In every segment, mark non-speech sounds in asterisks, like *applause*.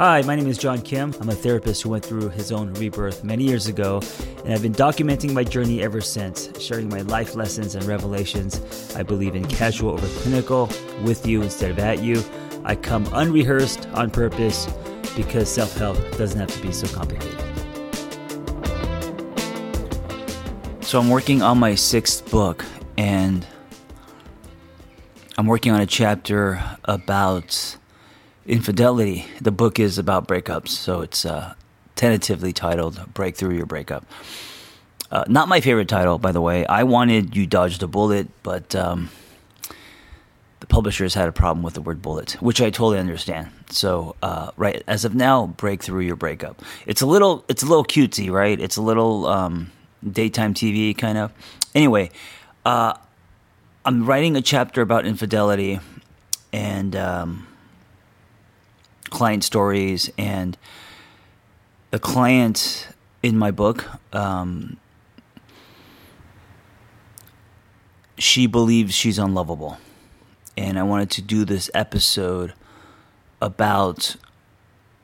Hi, my name is John Kim. I'm a therapist who went through his own rebirth many years ago, and I've been documenting my journey ever since, sharing my life lessons and revelations. I believe in casual over clinical, with you instead of at you. I come unrehearsed on purpose because self help doesn't have to be so complicated. So, I'm working on my sixth book, and I'm working on a chapter about infidelity. The book is about breakups, so it's uh, tentatively titled Breakthrough Your Breakup." Uh, not my favorite title, by the way. I wanted "You Dodged a Bullet," but um, the publishers had a problem with the word "bullet," which I totally understand. So, uh, right as of now, Breakthrough Your Breakup." It's a little, it's a little cutesy, right? It's a little um, daytime TV kind of. Anyway, uh, I'm writing a chapter about infidelity, and um, client stories and the client in my book um, she believes she's unlovable. And i wanted to do this episode about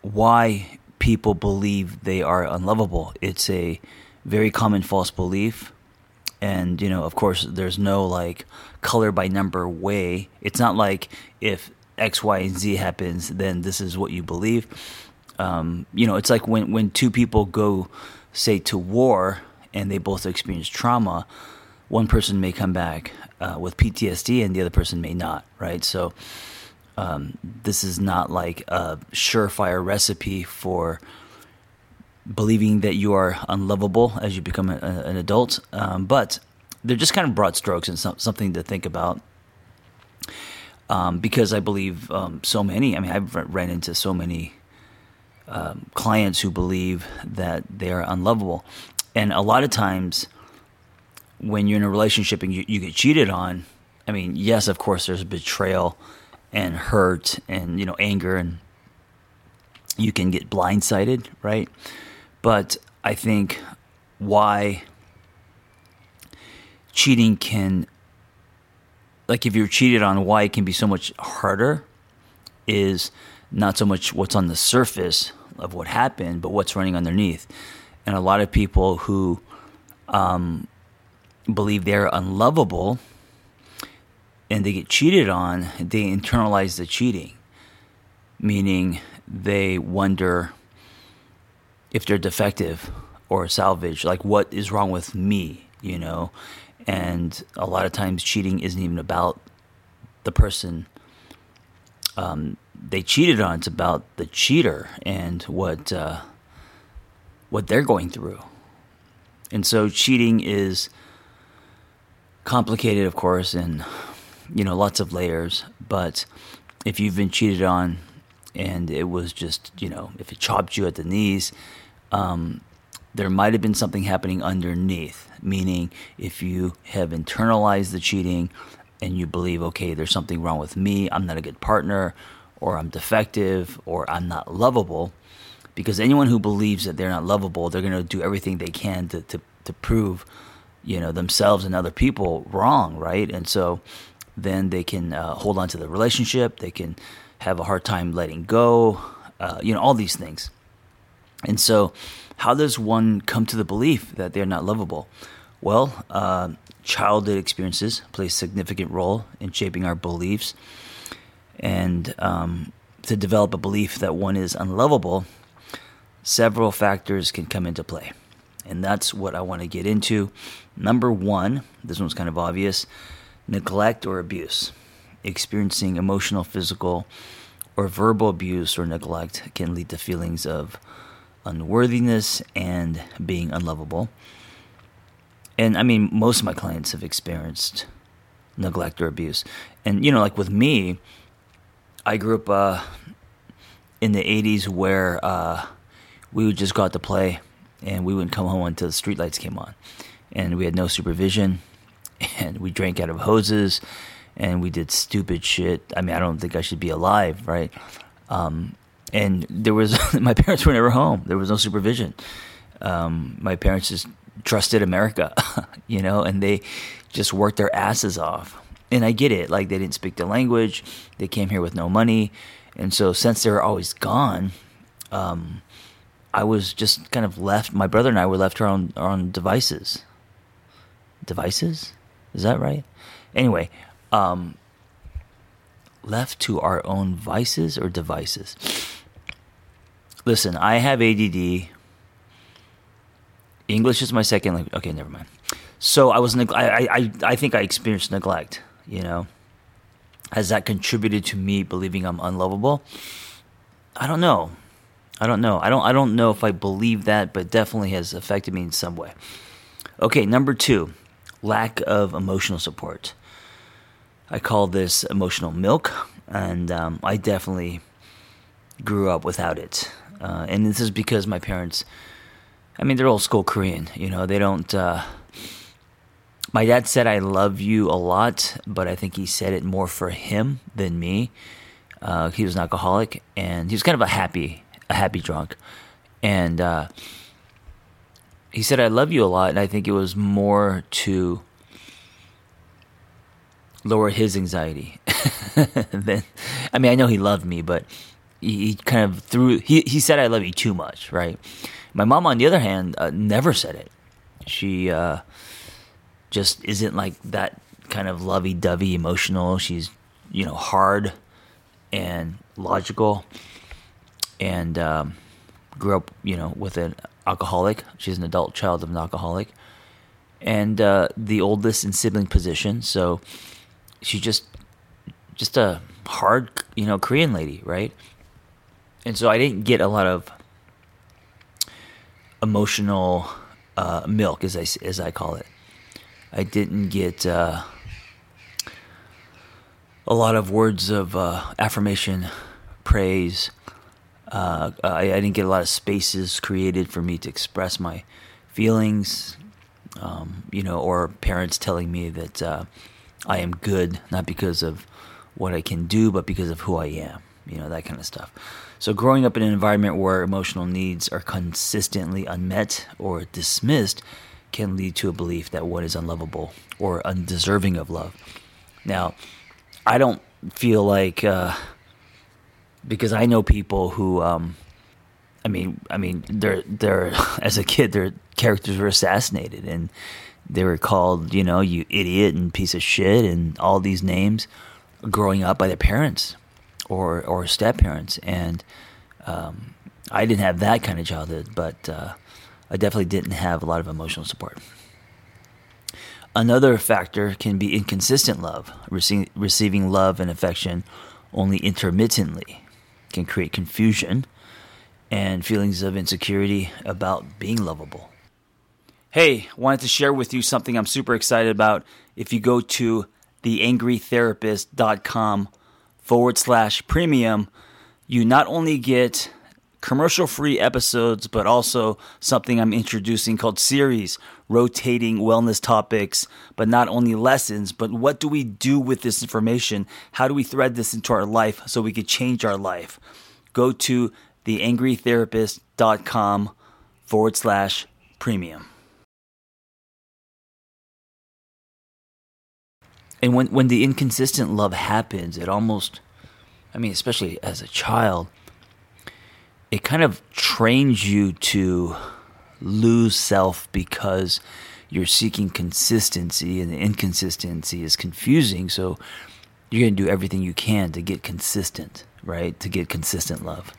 why people believe they are unlovable. It's a very common false belief. And you know of course there's no like color by number way. It's not like if X, Y, and Z happens, then this is what you believe. Um, you know, it's like when, when two people go, say, to war and they both experience trauma, one person may come back uh, with PTSD and the other person may not, right? So, um, this is not like a surefire recipe for believing that you are unlovable as you become a, an adult, um, but they're just kind of broad strokes and so, something to think about um, because I believe um, so many. I mean, I've ran into so many um, clients who believe that they are unlovable, and a lot of times when you're in a relationship and you, you get cheated on, I mean, yes, of course, there's betrayal and hurt and you know anger and you can get blindsided, right? But I think why cheating can like if you're cheated on, why it can be so much harder is not so much what's on the surface of what happened, but what's running underneath. And a lot of people who um, believe they're unlovable and they get cheated on, they internalize the cheating, meaning they wonder if they're defective or salvage, like what is wrong with me, you know? And a lot of times cheating isn't even about the person um, they cheated on. It's about the cheater and what uh, what they're going through. And so cheating is complicated, of course, and you know lots of layers. But if you've been cheated on and it was just you know if it chopped you at the knees, um, there might have been something happening underneath. Meaning, if you have internalized the cheating and you believe, okay, there's something wrong with me, I'm not a good partner, or I'm defective, or I'm not lovable, because anyone who believes that they're not lovable, they're going to do everything they can to, to, to prove, you know, themselves and other people wrong, right? And so then they can uh, hold on to the relationship, they can have a hard time letting go, uh, you know, all these things. And so how does one come to the belief that they're not lovable? Well, uh, childhood experiences play a significant role in shaping our beliefs. And um, to develop a belief that one is unlovable, several factors can come into play. And that's what I want to get into. Number one, this one's kind of obvious neglect or abuse. Experiencing emotional, physical, or verbal abuse or neglect can lead to feelings of unworthiness and being unlovable. And I mean, most of my clients have experienced neglect or abuse. And, you know, like with me, I grew up uh, in the 80s where uh, we would just go out to play and we wouldn't come home until the streetlights came on. And we had no supervision *laughs* and we drank out of hoses and we did stupid shit. I mean, I don't think I should be alive, right? Um, and there was *laughs* my parents were never home. There was no supervision. Um, my parents just trusted America, *laughs* you know, and they just worked their asses off. And I get it, like they didn't speak the language, they came here with no money, and so since they were always gone, um, I was just kind of left. My brother and I were left our own our own devices. Devices, is that right? Anyway, um, left to our own vices or devices. Listen, I have ADD. English is my second language. Okay, never mind. So I was neg- I, I I think I experienced neglect. You know, has that contributed to me believing I'm unlovable? I don't know. I don't know. I don't I don't know if I believe that, but definitely has affected me in some way. Okay, number 2, lack of emotional support. I call this emotional milk, and um, I definitely grew up without it. Uh, and this is because my parents, I mean, they're old school Korean. You know, they don't. Uh, my dad said, I love you a lot, but I think he said it more for him than me. Uh, he was an alcoholic, and he was kind of a happy, a happy drunk. And uh, he said, I love you a lot, and I think it was more to lower his anxiety. *laughs* then, I mean, I know he loved me, but he, kind of threw. He he said, "I love you too much." Right. My mom, on the other hand, uh, never said it. She uh, just isn't like that kind of lovey-dovey, emotional. She's you know hard and logical, and um, grew up you know with an alcoholic. She's an adult child of an alcoholic, and uh, the oldest in sibling position. So she's just just a hard, you know, Korean lady, right? And so I didn't get a lot of emotional uh, milk, as I as I call it. I didn't get uh, a lot of words of uh, affirmation, praise. Uh, I, I, didn't get a lot of spaces created for me to express my feelings, um, you know, or parents telling me that uh, I am good, not because of what I can do, but because of who I am, you know, that kind of stuff. So, growing up in an environment where emotional needs are consistently unmet or dismissed can lead to a belief that one is unlovable or undeserving of love. Now, I don't feel like, uh, because I know people who, um, I mean, I mean, they're they're *laughs* as a kid, their characters were assassinated, and they were called, you know, you idiot and piece of shit and all these names growing up by their parents or or step parents. And um, I didn't have that kind of childhood, but uh, I definitely didn't have a lot of emotional support. Another factor can be inconsistent love. Rece- receiving love and affection only intermittently can create confusion and feelings of insecurity about being lovable. Hey, wanted to share with you something I'm super excited about. If you go to theangrytherapist.com forward slash premium, you not only get commercial free episodes, but also something I'm introducing called series, rotating wellness topics, but not only lessons, but what do we do with this information? How do we thread this into our life so we could change our life? Go to theangrytherapist.com forward slash premium. And when when the inconsistent love happens, it almost, I mean, especially as a child, it kind of trains you to lose self because you're seeking consistency, and the inconsistency is confusing. So you're going to do everything you can to get consistent, right? To get consistent love.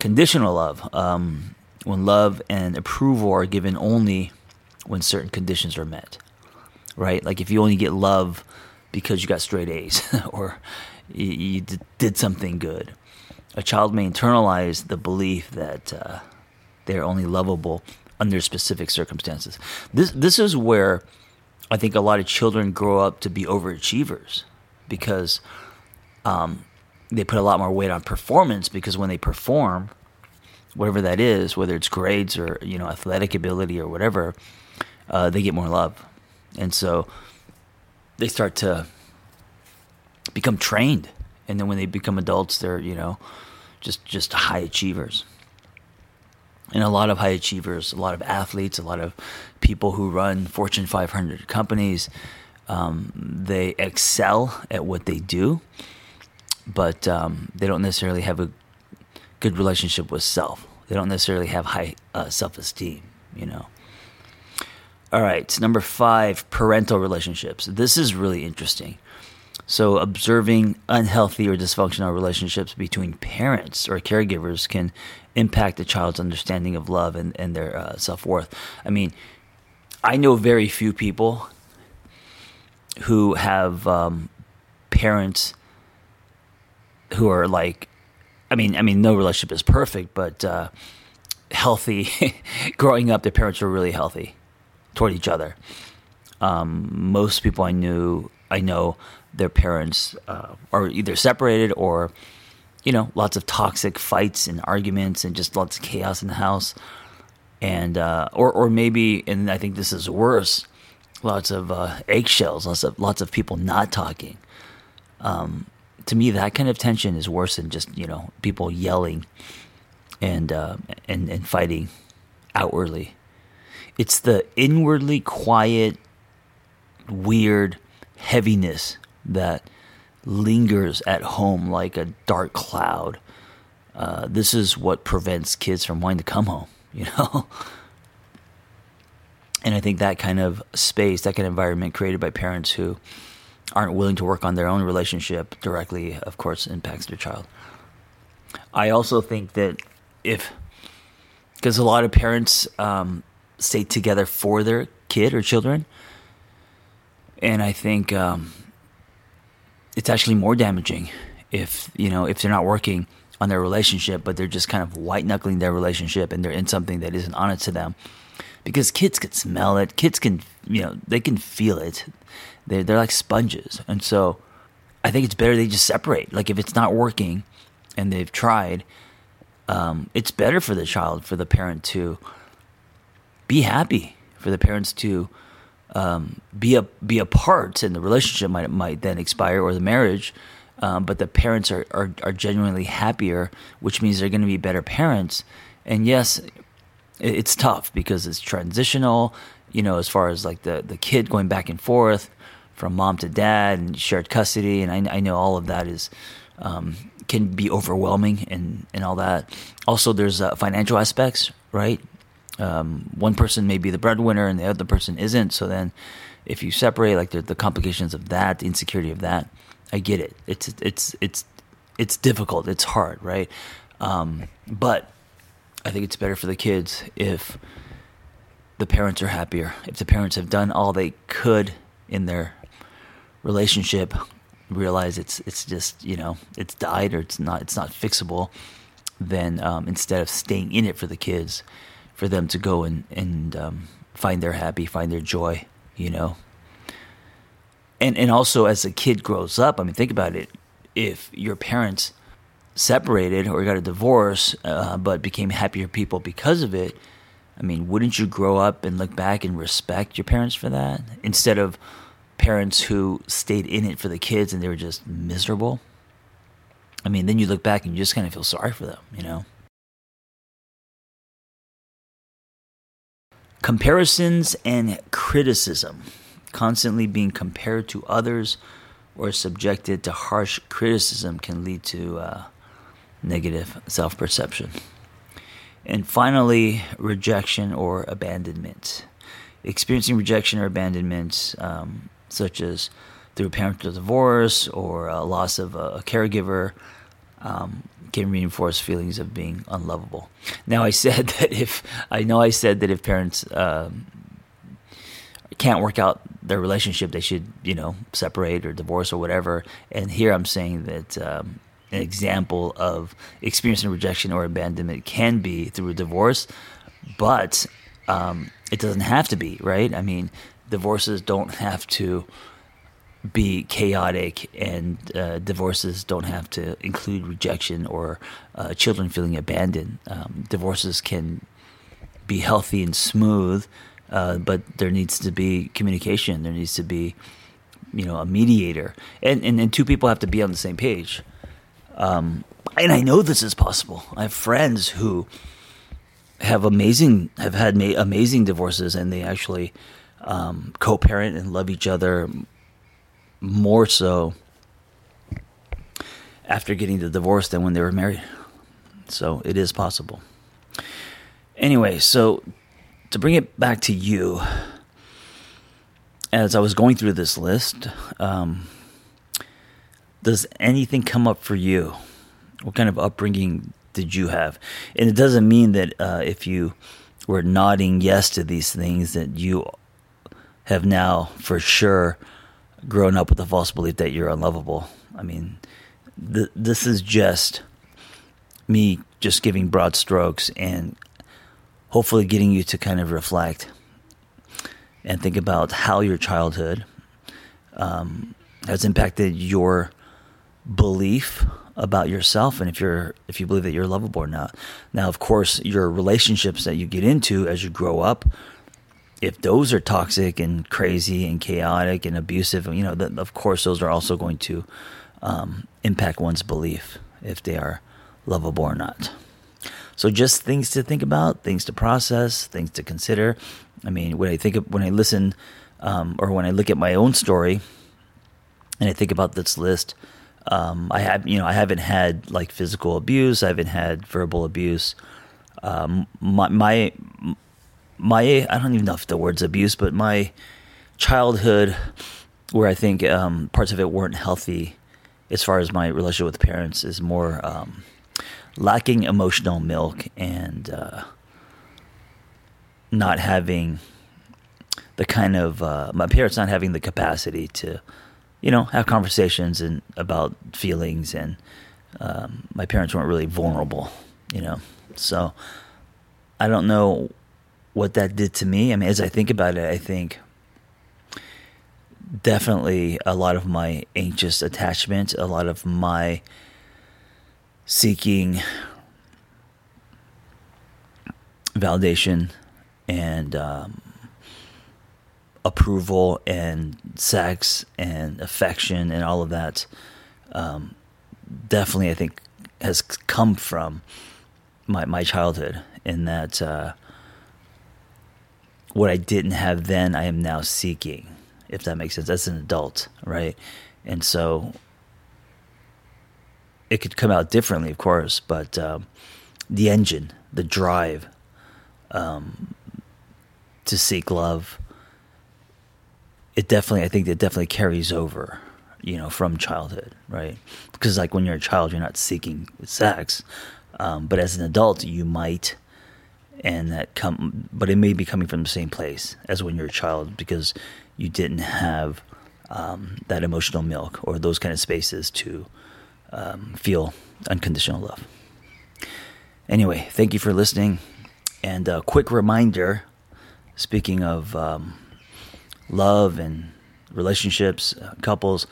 Conditional love, um, when love and approval are given only when certain conditions are met right? Like if you only get love because you got straight A's *laughs* or you, did something good. A child may internalize the belief that uh, they're only lovable under specific circumstances. This this is where I think a lot of children grow up to be overachievers because um, they put a lot more weight on performance because when they perform, whatever that is, whether it's grades or you know athletic ability or whatever, uh, they get more love and so they start to become trained and then when they become adults they're you know just just high achievers and a lot of high achievers a lot of athletes a lot of people who run fortune 500 companies um, they excel at what they do but um, they don't necessarily have a good relationship with self. They don't necessarily have high uh, self esteem, you know. All right, number five, parental relationships. This is really interesting. So, observing unhealthy or dysfunctional relationships between parents or caregivers can impact a child's understanding of love and, and their uh, self worth. I mean, I know very few people who have um, parents who are like, I mean, I mean, no relationship is perfect, but uh, healthy. *laughs* Growing up, their parents were really healthy toward each other. Um, most people I knew, I know, their parents uh, are either separated or, you know, lots of toxic fights and arguments and just lots of chaos in the house, and uh, or or maybe, and I think this is worse, lots of uh, eggshells, lots of lots of people not talking. Um, to me, that kind of tension is worse than just you know people yelling and uh, and and fighting outwardly. It's the inwardly quiet, weird heaviness that lingers at home like a dark cloud. Uh, this is what prevents kids from wanting to come home, *laughs* you know? and I think that kind of space, that kind of environment created by parents who aren't willing to work on their own relationship directly, of course, impacts their child. I also think that if, because a lot of parents um, stay together for their kid or children, and I think um, it's actually more damaging if you know if they're not working on their relationship, but they're just kind of white knuckling their relationship and they're in something that isn't honest to them. Because kids can smell it, kids can you know they can feel it. They're they're like sponges, and so I think it's better they just separate. Like if it's not working, and they've tried, um, it's better for the child for the parent to be happy, for the parents to um, be a be a part, and the relationship might might then expire or the marriage. Um, but the parents are, are are genuinely happier, which means they're going to be better parents. And yes, it's tough because it's transitional. You know, as far as like the the kid going back and forth from mom to dad and shared custody, and I, I know all of that is um, can be overwhelming and and all that. Also, there's uh, financial aspects, right? Um, one person may be the breadwinner and the other person isn't. So then, if you separate, like the, the complications of that, the insecurity of that, I get it. It's it's it's it's difficult. It's hard, right? Um, but I think it's better for the kids if the parents are happier. If the parents have done all they could in their relationship, realize it's it's just you know it's died or it's not it's not fixable. Then um, instead of staying in it for the kids, for them to go and and um, find their happy, find their joy, you know. And and also as a kid grows up, I mean, think about it. If your parents separated or got a divorce, uh, but became happier people because of it, I mean, wouldn't you grow up and look back and respect your parents for that instead of parents who stayed in it for the kids and they were just miserable? I mean, then you look back and you just kind of feel sorry for them, you know. Comparisons and criticism. Constantly being compared to others or subjected to harsh criticism can lead to uh, negative self perception. And finally, rejection or abandonment. Experiencing rejection or abandonment, um, such as through parental divorce or a loss of a caregiver, um, can reinforce feelings of being unlovable. Now, I said *laughs* that if I know I said that if parents um, can't work out their relationship, they should you know separate or divorce or whatever. And here I'm saying that. Um, an example of experiencing rejection or abandonment can be through a divorce, but um, it doesn't have to be, right? I mean, divorces don't have to be chaotic, and uh, divorces don't have to include rejection or uh, children feeling abandoned. Um, divorces can be healthy and smooth, uh, but there needs to be communication. There needs to be, you know, a mediator, and and, and two people have to be on the same page. Um, and I know this is possible. I have friends who have amazing have had ma- amazing divorces, and they actually um, co-parent and love each other more so after getting the divorce than when they were married. So it is possible. Anyway, so to bring it back to you, as I was going through this list, um, does anything come up for you? What kind of upbringing did you have? And it doesn't mean that uh, if you were nodding yes to these things that you have now for sure grown up with the false belief that you're unlovable. I mean, th- this is just me just giving broad strokes and hopefully getting you to kind of reflect and think about how your childhood um, has impacted your belief about yourself and if you're if you believe that you're lovable or not. Now, of course, your relationships that you get into as you grow up, if those are toxic and crazy and chaotic and abusive, you know, of course, those are also going to um, impact one's belief if they are lovable or not. So, just things to think about, things to process, things to consider. I mean, when I think of, when I listen um, or when I look at my own story and I think about this list, um, I have, you know, I haven't had like physical abuse. I haven't had verbal abuse. Um, my, my, my, I don't even know if the word's abuse, but my childhood, where I think um, parts of it weren't healthy, as far as my relationship with parents, is more um, lacking emotional milk and uh, not having the kind of uh, my parents not having the capacity to you know, have conversations and about feelings. And um, my parents weren't really vulnerable, you know. So I don't know what that did to me. I mean, as I think about it, I think definitely a lot of my anxious attachment, a lot of my seeking validation and um, approval and sex and affection and all of that um, definitely I think has come from my my childhood in that uh, what I didn't have then I am now seeking if that makes sense as an adult right and so it could come out differently of course but um, the engine the drive um, to seek love it definitely, I think it definitely carries over, you know, from childhood, right? Because like when you're a child, you're not seeking sex, um, but as an adult, you might, and that come, but it may be coming from the same place as when you're a child because you didn't have um, that emotional milk or those kind of spaces to um, feel unconditional love. Anyway, thank you for listening, and a quick reminder. Speaking of um, love and relationships, uh, couples.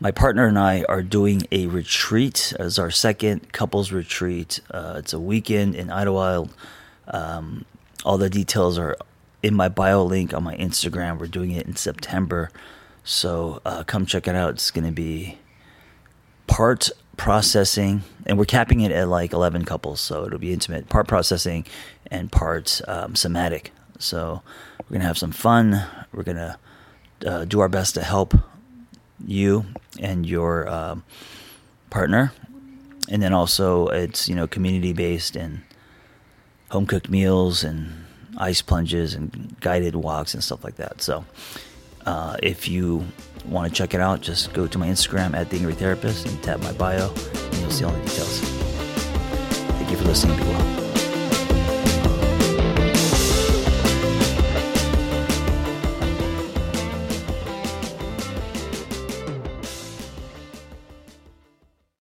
My partner and I are doing a retreat as our second couples retreat. Uh, it's a weekend in Idyllwild. Um, all the details are in my bio link on my Instagram. We're doing it in September. So uh, come check it out. It's going to be part processing, and we're capping it at like 11 couples. So it'll be intimate, part processing and part um, somatic. So we're going to have some fun. We're going to uh, do our best to help you and your uh, partner. And then also, it's you know community based and home cooked meals and ice plunges and guided walks and stuff like that. So, uh, if you want to check it out, just go to my Instagram at the Angry Therapist and tap my bio, and you'll see all the details. Thank you for listening. Well.